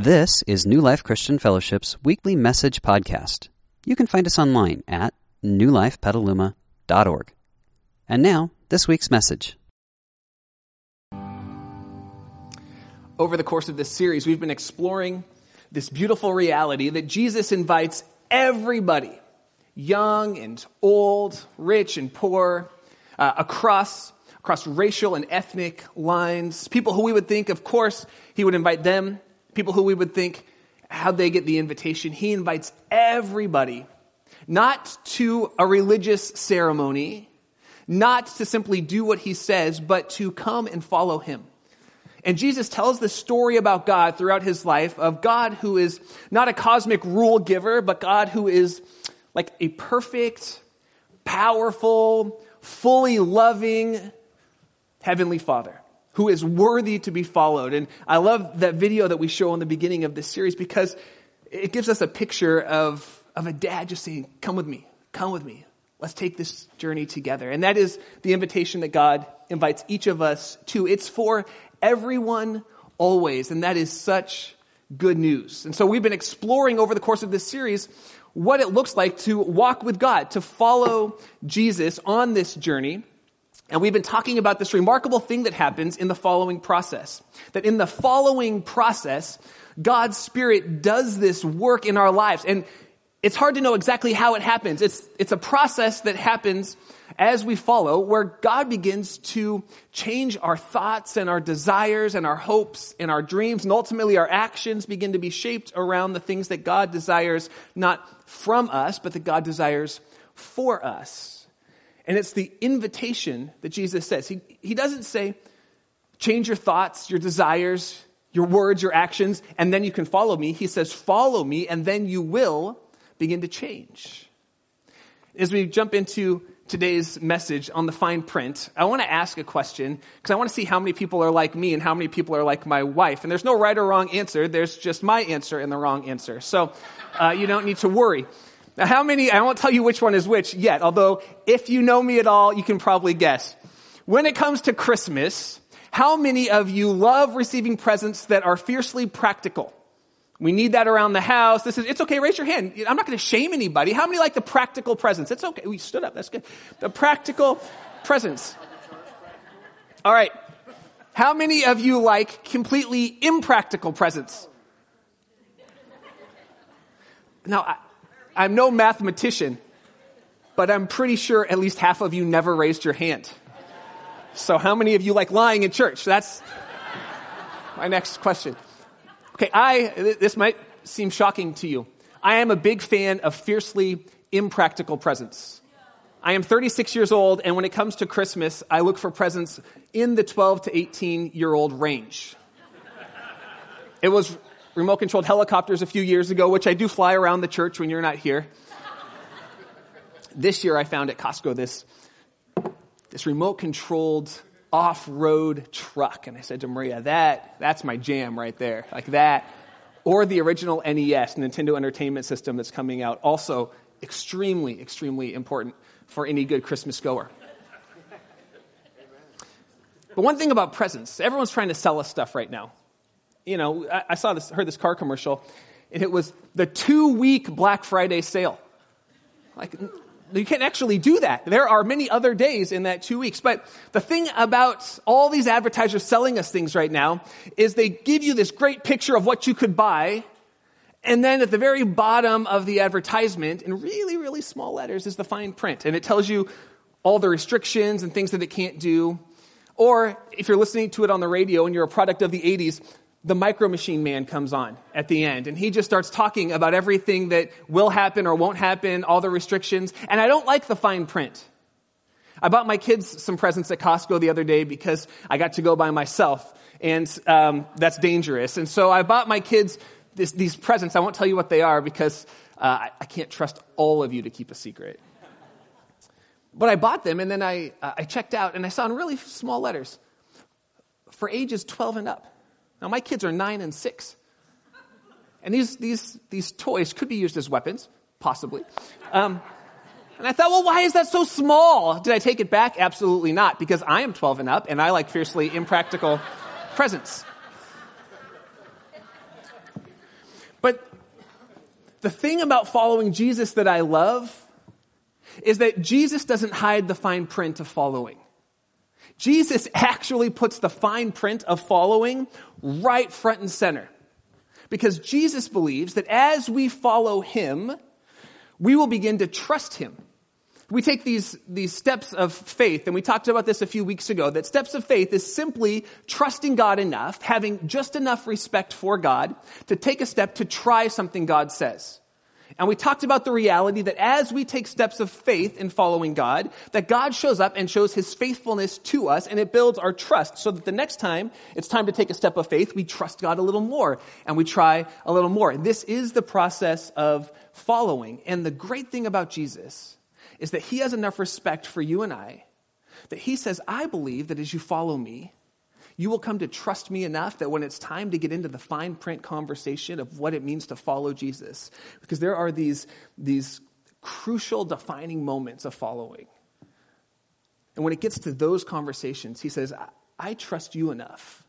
This is New Life Christian Fellowship's weekly message podcast. You can find us online at newlifepetaluma.org. And now, this week's message. Over the course of this series, we've been exploring this beautiful reality that Jesus invites everybody, young and old, rich and poor, uh, across across racial and ethnic lines, people who we would think, of course, he would invite them people who we would think, how'd they get the invitation? He invites everybody, not to a religious ceremony, not to simply do what he says, but to come and follow him. And Jesus tells the story about God throughout his life of God who is not a cosmic rule giver, but God who is like a perfect, powerful, fully loving heavenly father who is worthy to be followed. And I love that video that we show in the beginning of this series because it gives us a picture of, of a dad just saying, come with me, come with me. Let's take this journey together. And that is the invitation that God invites each of us to. It's for everyone always. And that is such good news. And so we've been exploring over the course of this series what it looks like to walk with God, to follow Jesus on this journey. And we've been talking about this remarkable thing that happens in the following process. That in the following process, God's Spirit does this work in our lives. And it's hard to know exactly how it happens. It's, it's a process that happens as we follow where God begins to change our thoughts and our desires and our hopes and our dreams. And ultimately our actions begin to be shaped around the things that God desires, not from us, but that God desires for us. And it's the invitation that Jesus says. He, he doesn't say, change your thoughts, your desires, your words, your actions, and then you can follow me. He says, follow me, and then you will begin to change. As we jump into today's message on the fine print, I want to ask a question because I want to see how many people are like me and how many people are like my wife. And there's no right or wrong answer. There's just my answer and the wrong answer. So uh, you don't need to worry. Now, how many, I won't tell you which one is which yet, although if you know me at all, you can probably guess. When it comes to Christmas, how many of you love receiving presents that are fiercely practical? We need that around the house. This is, it's okay, raise your hand. I'm not going to shame anybody. How many like the practical presents? It's okay. We stood up. That's good. The practical presents. All right. How many of you like completely impractical presents? Now, I'm no mathematician, but I'm pretty sure at least half of you never raised your hand. So how many of you like lying in church? That's my next question. Okay, I, this might seem shocking to you. I am a big fan of fiercely impractical presents. I am 36 years old, and when it comes to Christmas, I look for presents in the 12 to 18 year old range. It was remote controlled helicopters a few years ago, which I do fly around the church when you're not here. this year I found at Costco this, this remote controlled off-road truck. And I said to Maria, that, that's my jam right there. Like that. Or the original NES, Nintendo Entertainment System that's coming out. Also extremely, extremely important for any good Christmas goer. But one thing about presents, everyone's trying to sell us stuff right now you know, I, I saw this, heard this car commercial, and it was the two week Black Friday sale. Like, you can't actually do that. There are many other days in that two weeks. But the thing about all these advertisers selling us things right now is they give you this great picture of what you could buy. And then at the very bottom of the advertisement, in really, really small letters, is the fine print. And it tells you all the restrictions and things that it can't do. Or if you're listening to it on the radio and you're a product of the 80s, the micro machine man comes on at the end and he just starts talking about everything that will happen or won't happen, all the restrictions. And I don't like the fine print. I bought my kids some presents at Costco the other day because I got to go by myself and um, that's dangerous. And so I bought my kids this, these presents. I won't tell you what they are because uh, I, I, can't trust all of you to keep a secret. But I bought them and then I, uh, I checked out and I saw in really small letters for ages 12 and up. Now, my kids are nine and six. And these, these, these toys could be used as weapons, possibly. Um, and I thought, well, why is that so small? Did I take it back? Absolutely not, because I am 12 and up and I like fiercely impractical presents. But the thing about following Jesus that I love is that Jesus doesn't hide the fine print of following. Jesus actually puts the fine print of following right front and center. Because Jesus believes that as we follow him, we will begin to trust him. We take these, these steps of faith, and we talked about this a few weeks ago, that steps of faith is simply trusting God enough, having just enough respect for God to take a step to try something God says. And we talked about the reality that as we take steps of faith in following God, that God shows up and shows his faithfulness to us and it builds our trust so that the next time it's time to take a step of faith, we trust God a little more and we try a little more. And This is the process of following. And the great thing about Jesus is that he has enough respect for you and I that he says, I believe that as you follow me, you will come to trust me enough that when it's time to get into the fine print conversation of what it means to follow Jesus, because there are these, these crucial defining moments of following. And when it gets to those conversations, he says, I, I trust you enough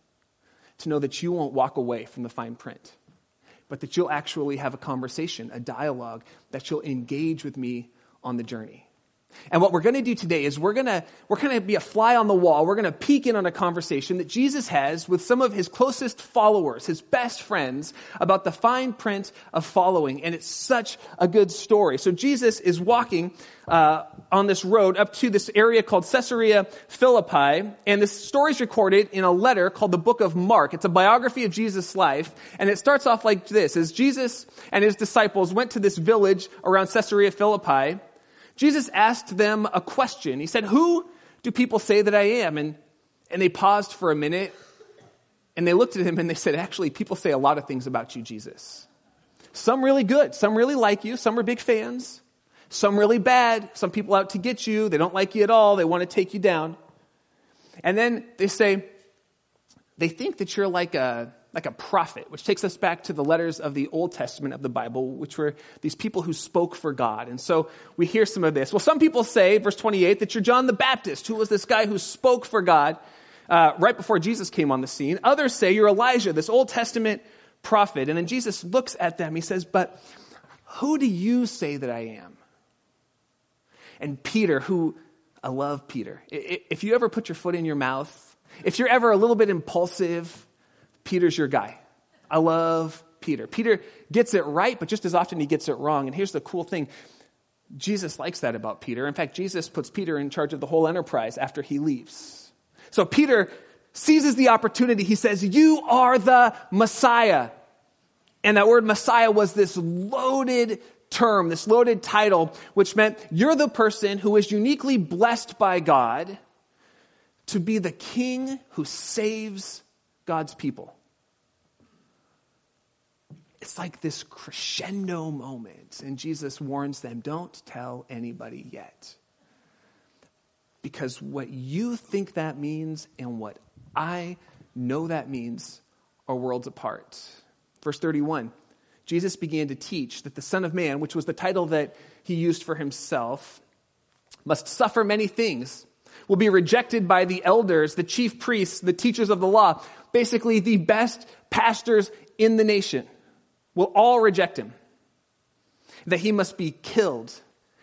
to know that you won't walk away from the fine print, but that you'll actually have a conversation, a dialogue, that you'll engage with me on the journey. And what we're going to do today is we're going to we're going to be a fly on the wall. We're going to peek in on a conversation that Jesus has with some of his closest followers, his best friends, about the fine print of following. And it's such a good story. So Jesus is walking uh, on this road up to this area called Caesarea Philippi, and this story is recorded in a letter called the Book of Mark. It's a biography of Jesus' life, and it starts off like this: As Jesus and his disciples went to this village around Caesarea Philippi. Jesus asked them a question. He said, Who do people say that I am? And, and they paused for a minute and they looked at him and they said, Actually, people say a lot of things about you, Jesus. Some really good, some really like you, some are big fans, some really bad, some people out to get you, they don't like you at all, they want to take you down. And then they say, they think that you're like a, like a prophet, which takes us back to the letters of the Old Testament of the Bible, which were these people who spoke for God. And so we hear some of this. Well, some people say, verse 28, that you're John the Baptist, who was this guy who spoke for God uh, right before Jesus came on the scene. Others say you're Elijah, this Old Testament prophet. And then Jesus looks at them. He says, But who do you say that I am? And Peter, who I love Peter. If you ever put your foot in your mouth, if you're ever a little bit impulsive, Peter's your guy. I love Peter. Peter gets it right, but just as often he gets it wrong. And here's the cool thing Jesus likes that about Peter. In fact, Jesus puts Peter in charge of the whole enterprise after he leaves. So Peter seizes the opportunity. He says, You are the Messiah. And that word Messiah was this loaded term, this loaded title, which meant you're the person who is uniquely blessed by God to be the king who saves God's people it's like this crescendo moment. And Jesus warns them don't tell anybody yet. Because what you think that means and what I know that means are worlds apart. Verse 31 Jesus began to teach that the Son of Man, which was the title that he used for himself, must suffer many things, will be rejected by the elders, the chief priests, the teachers of the law, basically the best pastors in the nation will all reject him, that he must be killed,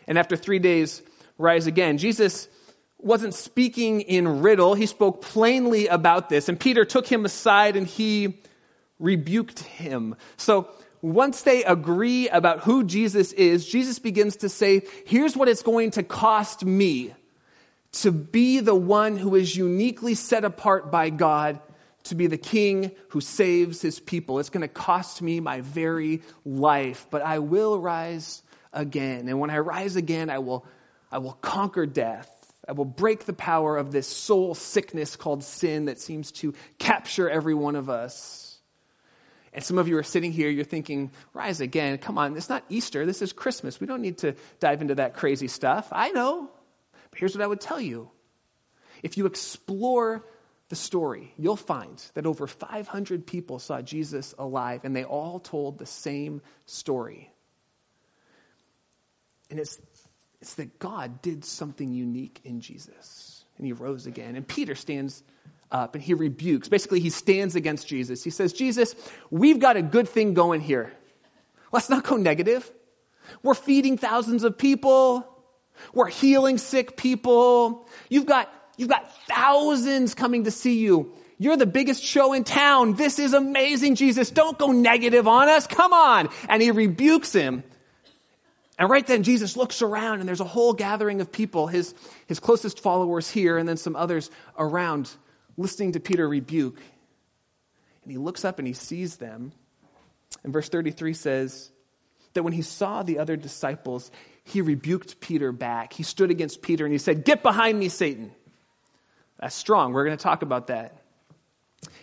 and after three days rise again. Jesus wasn't speaking in riddle, he spoke plainly about this, and Peter took him aside and he rebuked him. So, once they agree about who Jesus is, Jesus begins to say, Here's what it's going to cost me to be the one who is uniquely set apart by God to be the king who saves his people. It's going to cost me my very life, but I will rise again. And when I rise again, I will, I will conquer death. I will break the power of this soul sickness called sin that seems to capture every one of us. And some of you are sitting here, you're thinking, rise again. Come on, it's not Easter, this is Christmas. We don't need to dive into that crazy stuff. I know. But here's what I would tell you if you explore the story, you'll find that over 500 people saw Jesus alive, and they all told the same story. And it's, it's that God did something unique in Jesus, and he rose again. And Peter stands up and he rebukes. Basically, he stands against Jesus. He says, Jesus, we've got a good thing going here. Let's not go negative. We're feeding thousands of people. We're healing sick people. You've got, you've got thousands coming to see you. You're the biggest show in town. This is amazing, Jesus. Don't go negative on us. Come on. And he rebukes him. And right then, Jesus looks around and there's a whole gathering of people, his, his closest followers here, and then some others around, listening to Peter rebuke. And he looks up and he sees them. And verse 33 says that when he saw the other disciples, he rebuked Peter back. He stood against Peter and he said, Get behind me, Satan. That's strong. We're going to talk about that.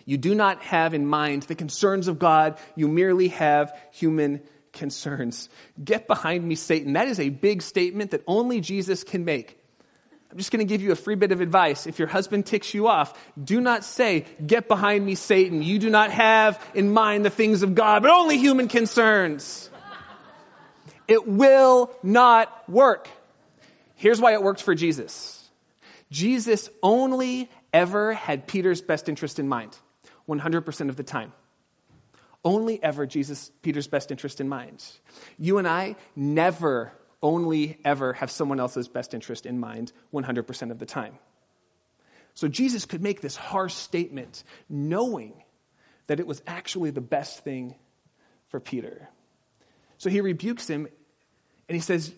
You do not have in mind the concerns of God, you merely have human concerns. Get behind me, Satan. That is a big statement that only Jesus can make. I'm just going to give you a free bit of advice. If your husband ticks you off, do not say, Get behind me, Satan. You do not have in mind the things of God, but only human concerns. It will not work. Here's why it worked for Jesus Jesus only ever had Peter's best interest in mind, 100% of the time. Only ever Jesus, Peter's best interest in mind. You and I never only ever have someone else's best interest in mind 100% of the time. So Jesus could make this harsh statement knowing that it was actually the best thing for Peter. So he rebukes him and he says,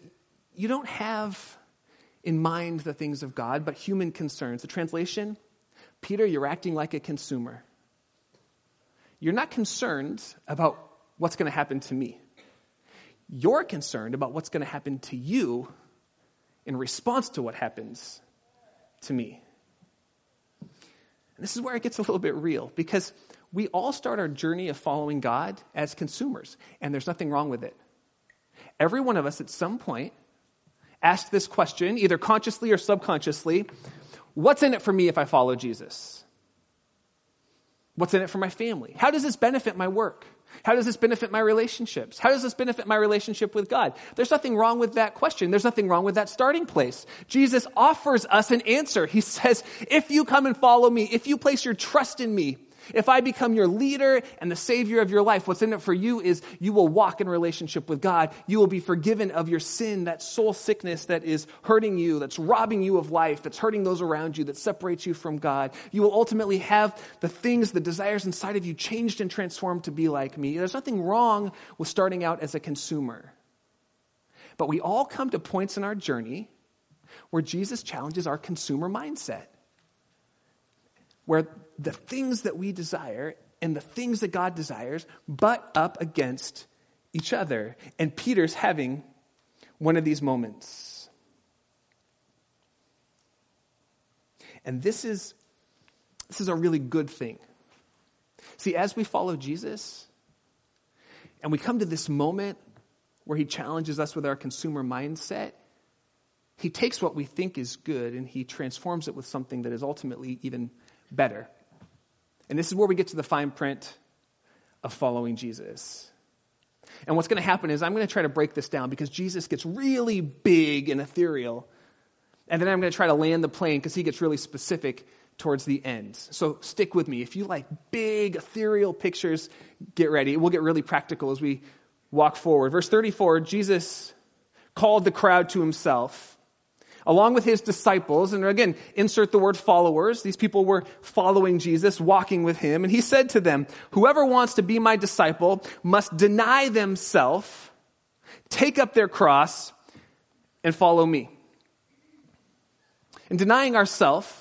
You don't have in mind the things of God, but human concerns. The translation Peter, you're acting like a consumer. You're not concerned about what's going to happen to me. You're concerned about what's going to happen to you in response to what happens to me. And this is where it gets a little bit real because we all start our journey of following God as consumers, and there's nothing wrong with it. Every one of us at some point asked this question, either consciously or subconsciously What's in it for me if I follow Jesus? What's in it for my family? How does this benefit my work? How does this benefit my relationships? How does this benefit my relationship with God? There's nothing wrong with that question. There's nothing wrong with that starting place. Jesus offers us an answer. He says, if you come and follow me, if you place your trust in me, if I become your leader and the savior of your life, what's in it for you is you will walk in relationship with God. You will be forgiven of your sin, that soul sickness that is hurting you, that's robbing you of life, that's hurting those around you, that separates you from God. You will ultimately have the things, the desires inside of you changed and transformed to be like me. There's nothing wrong with starting out as a consumer. But we all come to points in our journey where Jesus challenges our consumer mindset where the things that we desire and the things that God desires butt up against each other. And Peter's having one of these moments. And this is, this is a really good thing. See, as we follow Jesus, and we come to this moment where he challenges us with our consumer mindset, he takes what we think is good and he transforms it with something that is ultimately even better. And this is where we get to the fine print of following Jesus. And what's going to happen is I'm going to try to break this down because Jesus gets really big and ethereal. And then I'm going to try to land the plane because he gets really specific towards the end. So stick with me. If you like big ethereal pictures, get ready. We'll get really practical as we walk forward. Verse 34 Jesus called the crowd to himself along with his disciples. And again, insert the word followers. These people were following Jesus, walking with him. And he said to them, Whoever wants to be my disciple must deny themselves, take up their cross, and follow me. And denying ourselves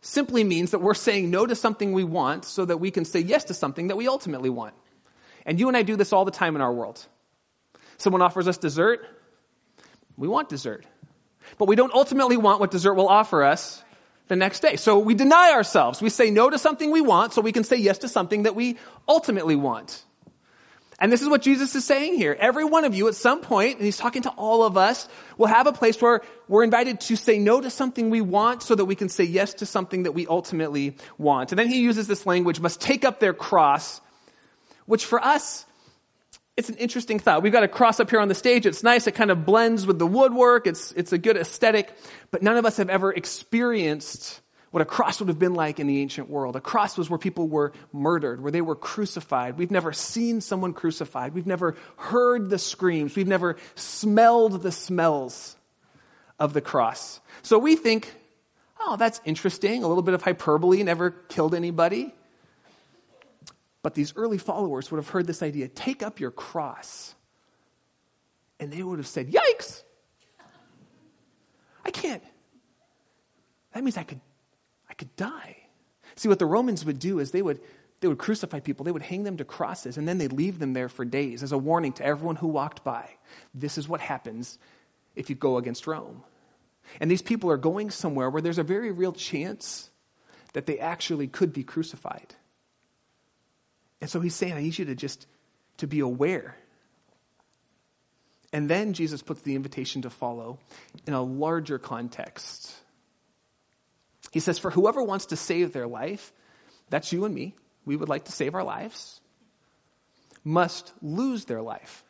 simply means that we're saying no to something we want so that we can say yes to something that we ultimately want. And you and I do this all the time in our world. Someone offers us dessert, we want dessert but we don't ultimately want what dessert will offer us the next day. So we deny ourselves. We say no to something we want so we can say yes to something that we ultimately want. And this is what Jesus is saying here. Every one of you at some point, and he's talking to all of us, will have a place where we're invited to say no to something we want so that we can say yes to something that we ultimately want. And then he uses this language, must take up their cross, which for us it's an interesting thought. We've got a cross up here on the stage. It's nice. It kind of blends with the woodwork. It's, it's a good aesthetic. But none of us have ever experienced what a cross would have been like in the ancient world. A cross was where people were murdered, where they were crucified. We've never seen someone crucified. We've never heard the screams. We've never smelled the smells of the cross. So we think, oh, that's interesting. A little bit of hyperbole, never killed anybody. But these early followers would have heard this idea take up your cross. And they would have said, yikes! I can't. That means I could I could die. See, what the Romans would do is they would, they would crucify people, they would hang them to crosses, and then they'd leave them there for days as a warning to everyone who walked by. This is what happens if you go against Rome. And these people are going somewhere where there's a very real chance that they actually could be crucified. And so he's saying, I need you to just to be aware. And then Jesus puts the invitation to follow in a larger context. He says, For whoever wants to save their life, that's you and me, we would like to save our lives, must lose their life.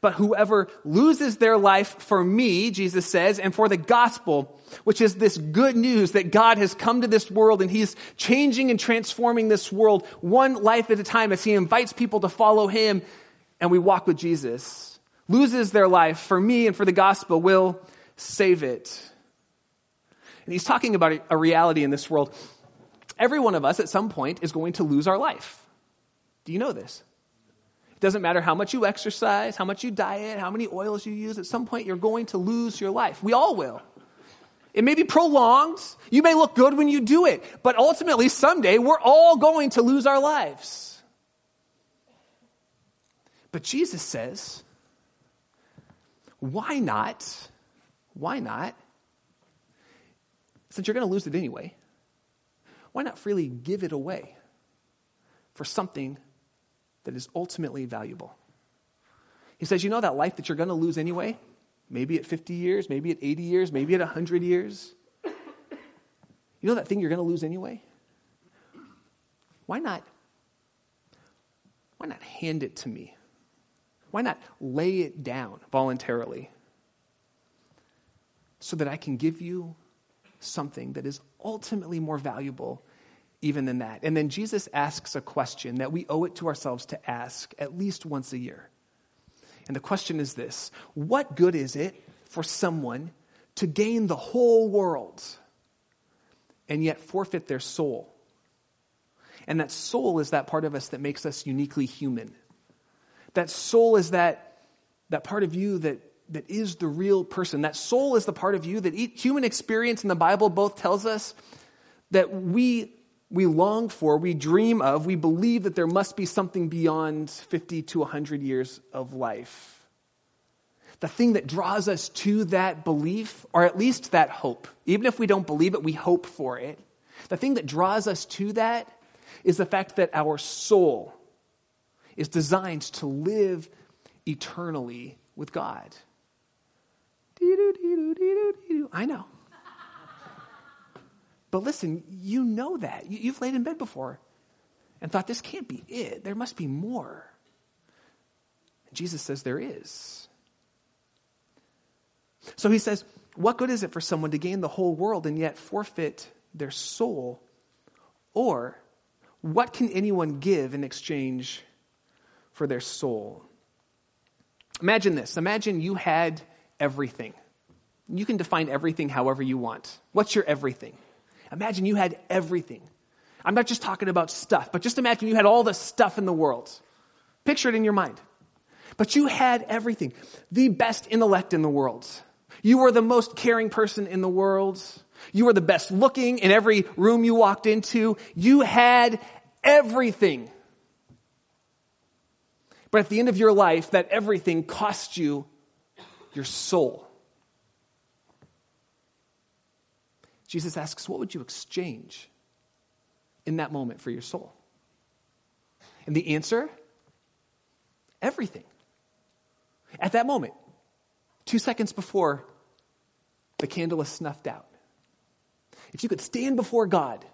But whoever loses their life for me, Jesus says, and for the gospel, which is this good news that God has come to this world and he's changing and transforming this world one life at a time as he invites people to follow him and we walk with Jesus, loses their life for me and for the gospel will save it. And he's talking about a reality in this world. Every one of us at some point is going to lose our life. Do you know this? It doesn't matter how much you exercise, how much you diet, how many oils you use, at some point you're going to lose your life. We all will. It may be prolonged. You may look good when you do it. But ultimately, someday, we're all going to lose our lives. But Jesus says, why not? Why not since you're going to lose it anyway, why not freely give it away for something that is ultimately valuable? He says, You know that life that you're going to lose anyway? Maybe at 50 years, maybe at 80 years, maybe at 100 years. You know that thing you're going to lose anyway? Why not? Why not hand it to me? Why not lay it down voluntarily so that I can give you something that is ultimately more valuable even than that. And then Jesus asks a question that we owe it to ourselves to ask at least once a year. And the question is this What good is it for someone to gain the whole world and yet forfeit their soul? And that soul is that part of us that makes us uniquely human. That soul is that, that part of you that that is the real person. That soul is the part of you that human experience in the Bible both tells us that we, we long for, we dream of, we believe that there must be something beyond 50 to 100 years of life. The thing that draws us to that belief, or at least that hope, even if we don't believe it, we hope for it. The thing that draws us to that is the fact that our soul is designed to live eternally with God. I know. But listen, you know that. You've laid in bed before and thought, this can't be it. There must be more. Jesus says there is. So he says, what good is it for someone to gain the whole world and yet forfeit their soul? Or what can anyone give in exchange for their soul? Imagine this. Imagine you had everything. You can define everything however you want. What's your everything? Imagine you had everything. I'm not just talking about stuff, but just imagine you had all the stuff in the world. Picture it in your mind. But you had everything. The best intellect in the world. You were the most caring person in the world. You were the best looking in every room you walked into. You had everything. But at the end of your life, that everything cost you your soul. Jesus asks, What would you exchange in that moment for your soul? And the answer everything. At that moment, two seconds before the candle is snuffed out, if you could stand before God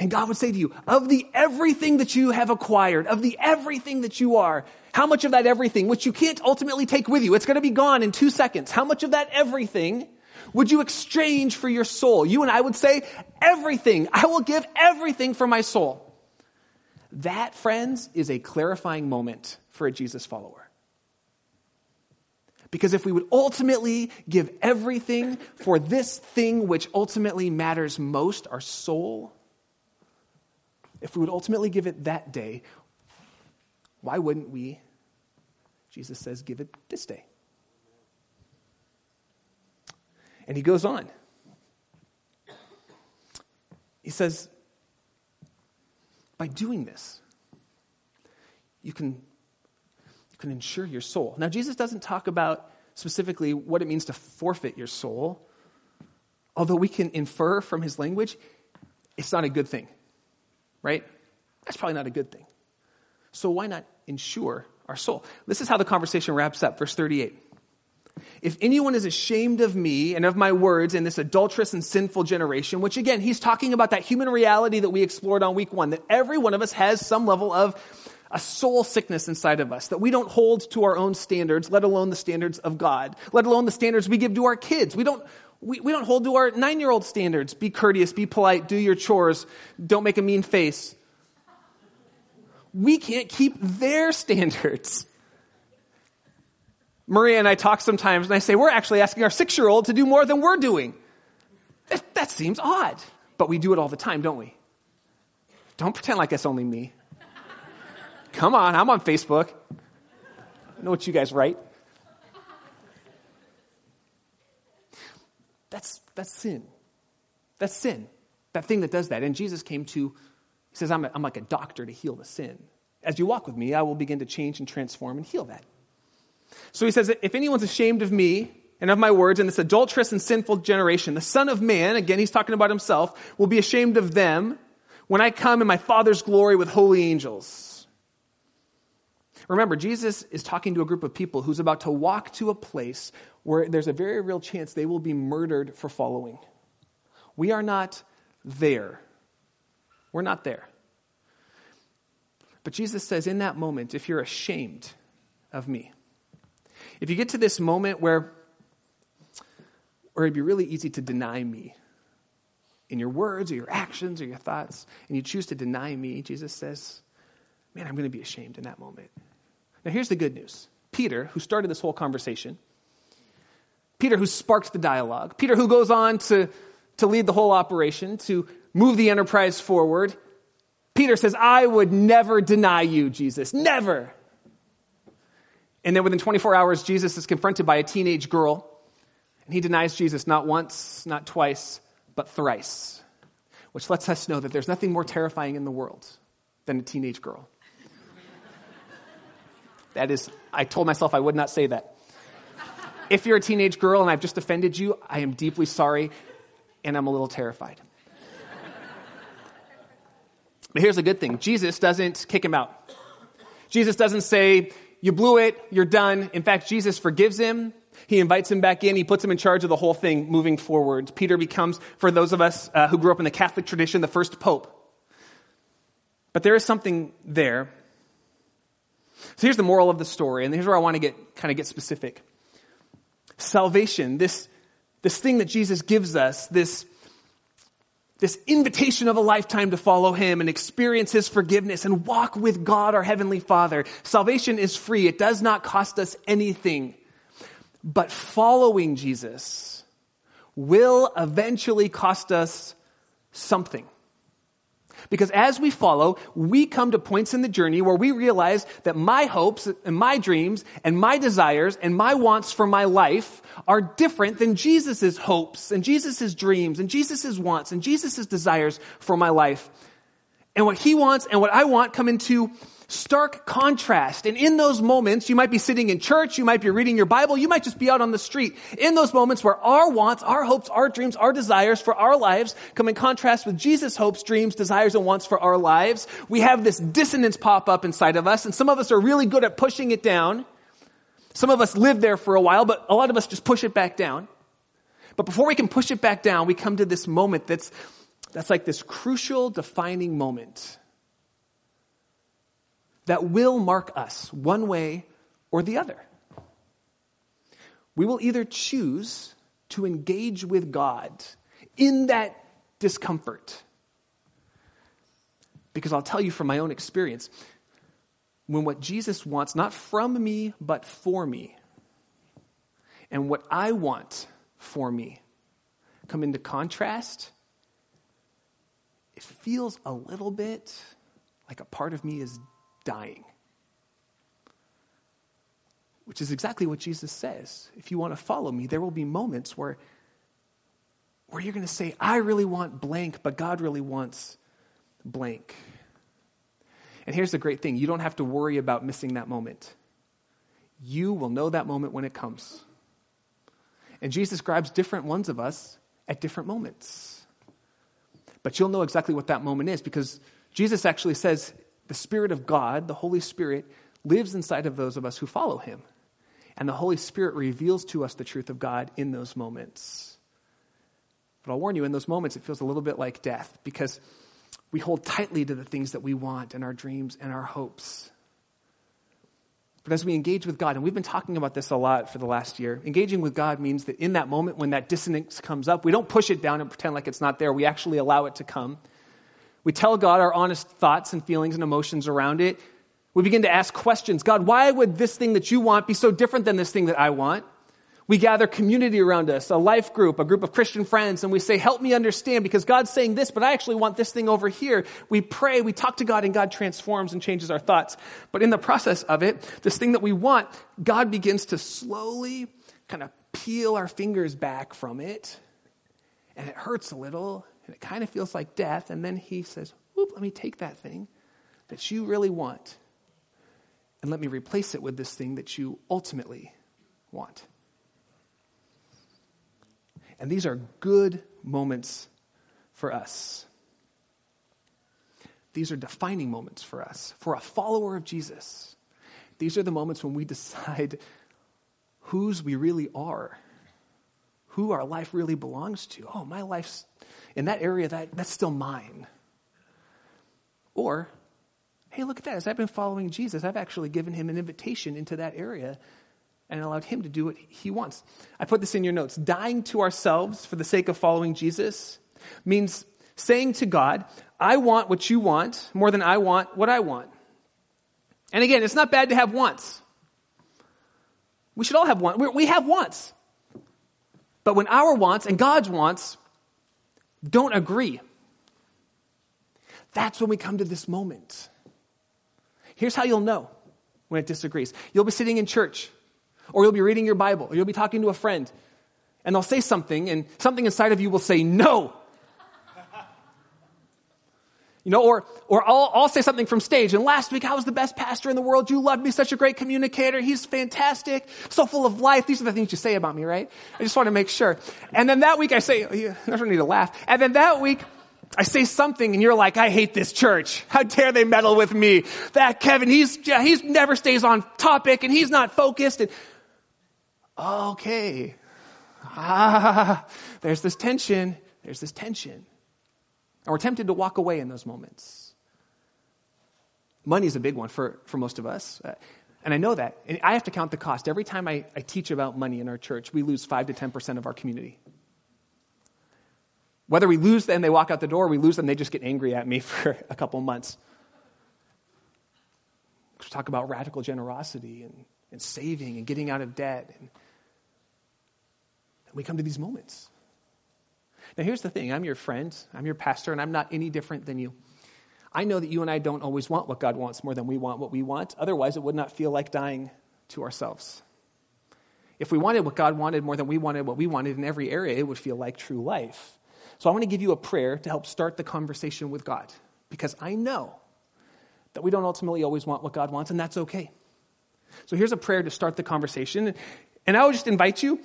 and God would say to you, of the everything that you have acquired, of the everything that you are, how much of that everything, which you can't ultimately take with you, it's going to be gone in two seconds, how much of that everything Would you exchange for your soul? You and I would say, everything. I will give everything for my soul. That, friends, is a clarifying moment for a Jesus follower. Because if we would ultimately give everything for this thing which ultimately matters most, our soul, if we would ultimately give it that day, why wouldn't we, Jesus says, give it this day? And he goes on. He says, by doing this, you can, you can ensure your soul. Now, Jesus doesn't talk about specifically what it means to forfeit your soul, although we can infer from his language it's not a good thing, right? That's probably not a good thing. So, why not ensure our soul? This is how the conversation wraps up, verse 38. If anyone is ashamed of me and of my words in this adulterous and sinful generation, which again, he's talking about that human reality that we explored on week one, that every one of us has some level of a soul sickness inside of us, that we don't hold to our own standards, let alone the standards of God, let alone the standards we give to our kids. We don't, we, we don't hold to our nine year old standards. Be courteous, be polite, do your chores, don't make a mean face. We can't keep their standards. Maria and I talk sometimes, and I say, We're actually asking our six year old to do more than we're doing. That, that, seems odd, but we do it all the time, don't we? Don't pretend like it's only me. Come on, I'm on Facebook. I know what you guys write. That's, that's sin. That's sin. That thing that does that. And Jesus came to, he says, I'm, a, I'm like a doctor to heal the sin. As you walk with me, I will begin to change and transform and heal that. So he says, if anyone's ashamed of me and of my words in this adulterous and sinful generation, the Son of Man, again, he's talking about himself, will be ashamed of them when I come in my Father's glory with holy angels. Remember, Jesus is talking to a group of people who's about to walk to a place where there's a very real chance they will be murdered for following. We are not there. We're not there. But Jesus says, in that moment, if you're ashamed of me, if you get to this moment where, where it'd be really easy to deny me in your words or your actions or your thoughts, and you choose to deny me, Jesus says, Man, I'm going to be ashamed in that moment. Now, here's the good news Peter, who started this whole conversation, Peter, who sparked the dialogue, Peter, who goes on to, to lead the whole operation, to move the enterprise forward, Peter says, I would never deny you, Jesus. Never. And then within 24 hours, Jesus is confronted by a teenage girl, and he denies Jesus not once, not twice, but thrice, which lets us know that there's nothing more terrifying in the world than a teenage girl. that is, I told myself I would not say that. If you're a teenage girl and I've just offended you, I am deeply sorry, and I'm a little terrified. But here's the good thing Jesus doesn't kick him out. Jesus doesn't say, you blew it, you're done. In fact, Jesus forgives him. He invites him back in. He puts him in charge of the whole thing moving forward. Peter becomes, for those of us uh, who grew up in the Catholic tradition, the first pope. But there is something there. So here's the moral of the story, and here's where I want to get kind of get specific. Salvation, this, this thing that Jesus gives us, this this invitation of a lifetime to follow him and experience his forgiveness and walk with God, our heavenly Father. Salvation is free. It does not cost us anything. But following Jesus will eventually cost us something. Because as we follow, we come to points in the journey where we realize that my hopes and my dreams and my desires and my wants for my life are different than Jesus' hopes and Jesus' dreams and Jesus' wants and Jesus' desires for my life. And what he wants and what I want come into stark contrast. And in those moments, you might be sitting in church, you might be reading your Bible, you might just be out on the street. In those moments where our wants, our hopes, our dreams, our desires for our lives come in contrast with Jesus' hopes, dreams, desires, and wants for our lives, we have this dissonance pop up inside of us, and some of us are really good at pushing it down. Some of us live there for a while, but a lot of us just push it back down. But before we can push it back down, we come to this moment that's, that's like this crucial defining moment that will mark us one way or the other. We will either choose to engage with God in that discomfort. Because I'll tell you from my own experience, when what Jesus wants, not from me, but for me, and what I want for me come into contrast, it feels a little bit like a part of me is dying. Which is exactly what Jesus says. If you want to follow me, there will be moments where, where you're going to say, I really want blank, but God really wants blank. And here's the great thing you don't have to worry about missing that moment. You will know that moment when it comes. And Jesus grabs different ones of us at different moments. But you'll know exactly what that moment is because Jesus actually says the Spirit of God, the Holy Spirit, lives inside of those of us who follow him. And the Holy Spirit reveals to us the truth of God in those moments. But I'll warn you, in those moments, it feels a little bit like death because we hold tightly to the things that we want and our dreams and our hopes. But as we engage with God, and we've been talking about this a lot for the last year, engaging with God means that in that moment when that dissonance comes up, we don't push it down and pretend like it's not there. We actually allow it to come. We tell God our honest thoughts and feelings and emotions around it. We begin to ask questions God, why would this thing that you want be so different than this thing that I want? We gather community around us, a life group, a group of Christian friends, and we say, help me understand because God's saying this, but I actually want this thing over here. We pray, we talk to God, and God transforms and changes our thoughts. But in the process of it, this thing that we want, God begins to slowly kind of peel our fingers back from it. And it hurts a little, and it kind of feels like death. And then He says, whoop, let me take that thing that you really want, and let me replace it with this thing that you ultimately want. And these are good moments for us. These are defining moments for us. For a follower of Jesus, these are the moments when we decide whose we really are, who our life really belongs to. Oh, my life's in that area, that, that's still mine. Or, hey, look at that. As I've been following Jesus, I've actually given him an invitation into that area and allowed Him to do what He wants. I put this in your notes. Dying to ourselves for the sake of following Jesus means saying to God, I want what you want more than I want what I want. And again, it's not bad to have wants. We should all have wants. We have wants. But when our wants and God's wants don't agree, that's when we come to this moment. Here's how you'll know when it disagrees. You'll be sitting in church or you'll be reading your Bible, or you'll be talking to a friend, and they'll say something, and something inside of you will say, No. You know, or, or I'll, I'll say something from stage. And last week, I was the best pastor in the world. You loved me, such a great communicator. He's fantastic, so full of life. These are the things you say about me, right? I just want to make sure. And then that week, I say, you never need to laugh. And then that week, I say something and you're like, I hate this church. How dare they meddle with me? That Kevin, he's, yeah, he's never stays on topic and he's not focused. And okay. Ah, there's this tension. There's this tension. And we're tempted to walk away in those moments. Money is a big one for, for most of us. Uh, and I know that. And I have to count the cost. Every time I, I teach about money in our church, we lose 5 to 10% of our community. Whether we lose them, they walk out the door, or we lose them, they just get angry at me for a couple months. We talk about radical generosity and, and saving and getting out of debt. And we come to these moments. Now, here's the thing I'm your friend, I'm your pastor, and I'm not any different than you. I know that you and I don't always want what God wants more than we want what we want. Otherwise, it would not feel like dying to ourselves. If we wanted what God wanted more than we wanted what we wanted in every area, it would feel like true life. So I want to give you a prayer to help start the conversation with God because I know that we don't ultimately always want what God wants, and that's okay. So here's a prayer to start the conversation. And I would just invite you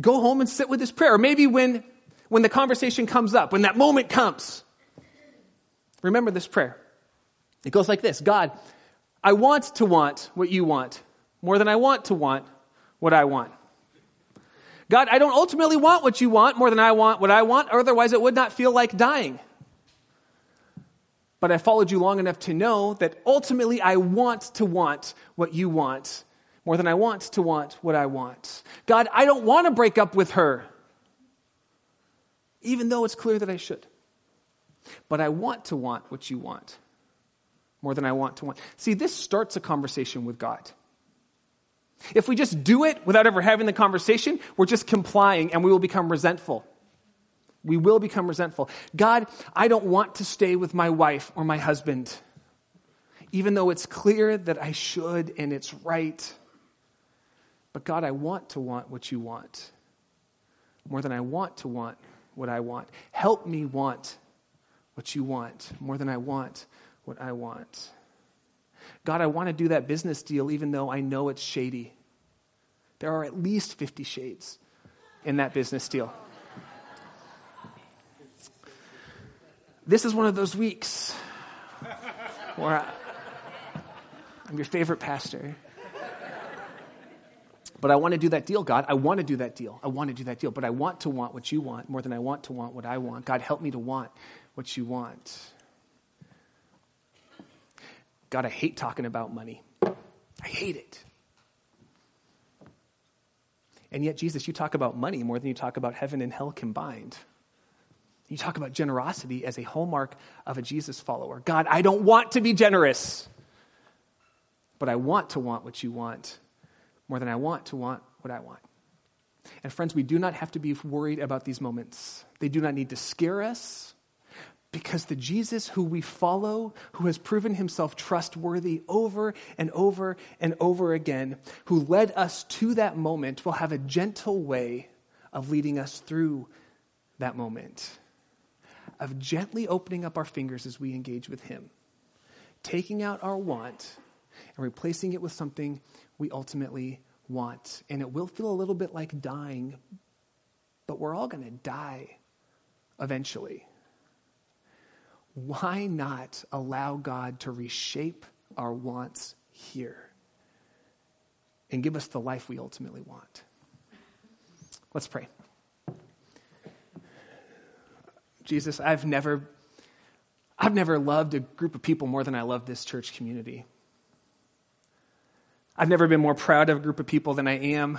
Go home and sit with this prayer. Or maybe when, when the conversation comes up, when that moment comes, remember this prayer. It goes like this God, I want to want what you want more than I want to want what I want. God, I don't ultimately want what you want more than I want what I want, otherwise it would not feel like dying. But I followed you long enough to know that ultimately I want to want what you want more than I want to want what I want. God, I don't want to break up with her. Even though it's clear that I should. But I want to want what you want more than I want to want. See, this starts a conversation with God. If we just do it without ever having the conversation, we're just complying and we will become resentful. We will become resentful. God, I don't want to stay with my wife or my husband, even though it's clear that I should and it's right. But God, I want to want what you want more than I want to want what I want. Help me want what you want more than I want what I want. God, I want to do that business deal even though I know it's shady. There are at least 50 shades in that business deal. This is one of those weeks where I, I'm your favorite pastor. But I want to do that deal, God. I want to do that deal. I want to do that deal. But I want to want what you want more than I want to want what I want. God, help me to want what you want. God, I hate talking about money. I hate it. And yet, Jesus, you talk about money more than you talk about heaven and hell combined. You talk about generosity as a hallmark of a Jesus follower. God, I don't want to be generous, but I want to want what you want more than I want to want what I want. And friends, we do not have to be worried about these moments. They do not need to scare us because the Jesus who we follow, who has proven himself trustworthy over and over and over again, who led us to that moment, will have a gentle way of leading us through that moment, of gently opening up our fingers as we engage with him, taking out our want and replacing it with something we ultimately want. And it will feel a little bit like dying, but we're all going to die eventually. Why not allow God to reshape our wants here and give us the life we ultimately want? Let's pray. Jesus, I've never I've never loved a group of people more than I love this church community. I've never been more proud of a group of people than I am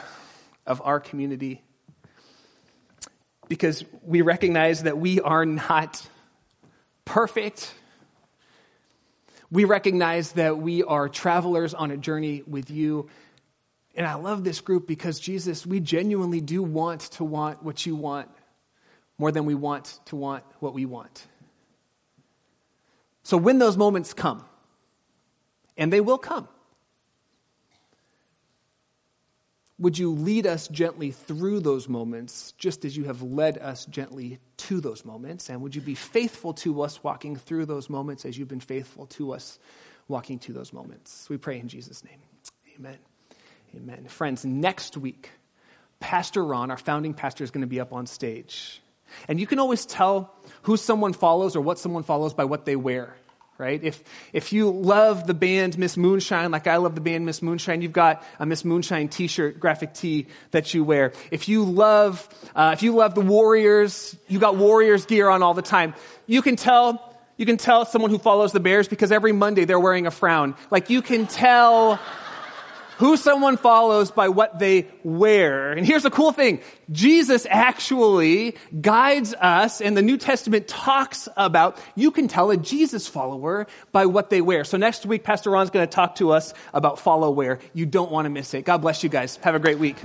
of our community because we recognize that we are not perfect. We recognize that we are travelers on a journey with you. And I love this group because, Jesus, we genuinely do want to want what you want more than we want to want what we want. So when those moments come, and they will come, Would you lead us gently through those moments, just as you have led us gently to those moments? And would you be faithful to us walking through those moments as you've been faithful to us walking to those moments? We pray in Jesus' name. Amen. Amen. Friends, next week, Pastor Ron, our founding pastor, is going to be up on stage. And you can always tell who someone follows or what someone follows by what they wear right? If, if you love the band Miss Moonshine, like I love the band Miss Moonshine, you've got a Miss Moonshine t-shirt, graphic tee that you wear. If you love, uh, if you love the Warriors, you got Warriors gear on all the time. You can tell, you can tell someone who follows the Bears because every Monday they're wearing a frown. Like you can tell who someone follows by what they wear. And here's the cool thing. Jesus actually guides us and the New Testament talks about you can tell a Jesus follower by what they wear. So next week, Pastor Ron's going to talk to us about follow wear. You don't want to miss it. God bless you guys. Have a great week.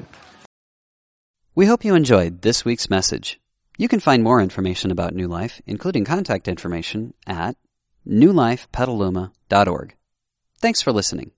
We hope you enjoyed this week's message. You can find more information about New Life, including contact information, at newlifepetaluma.org. Thanks for listening.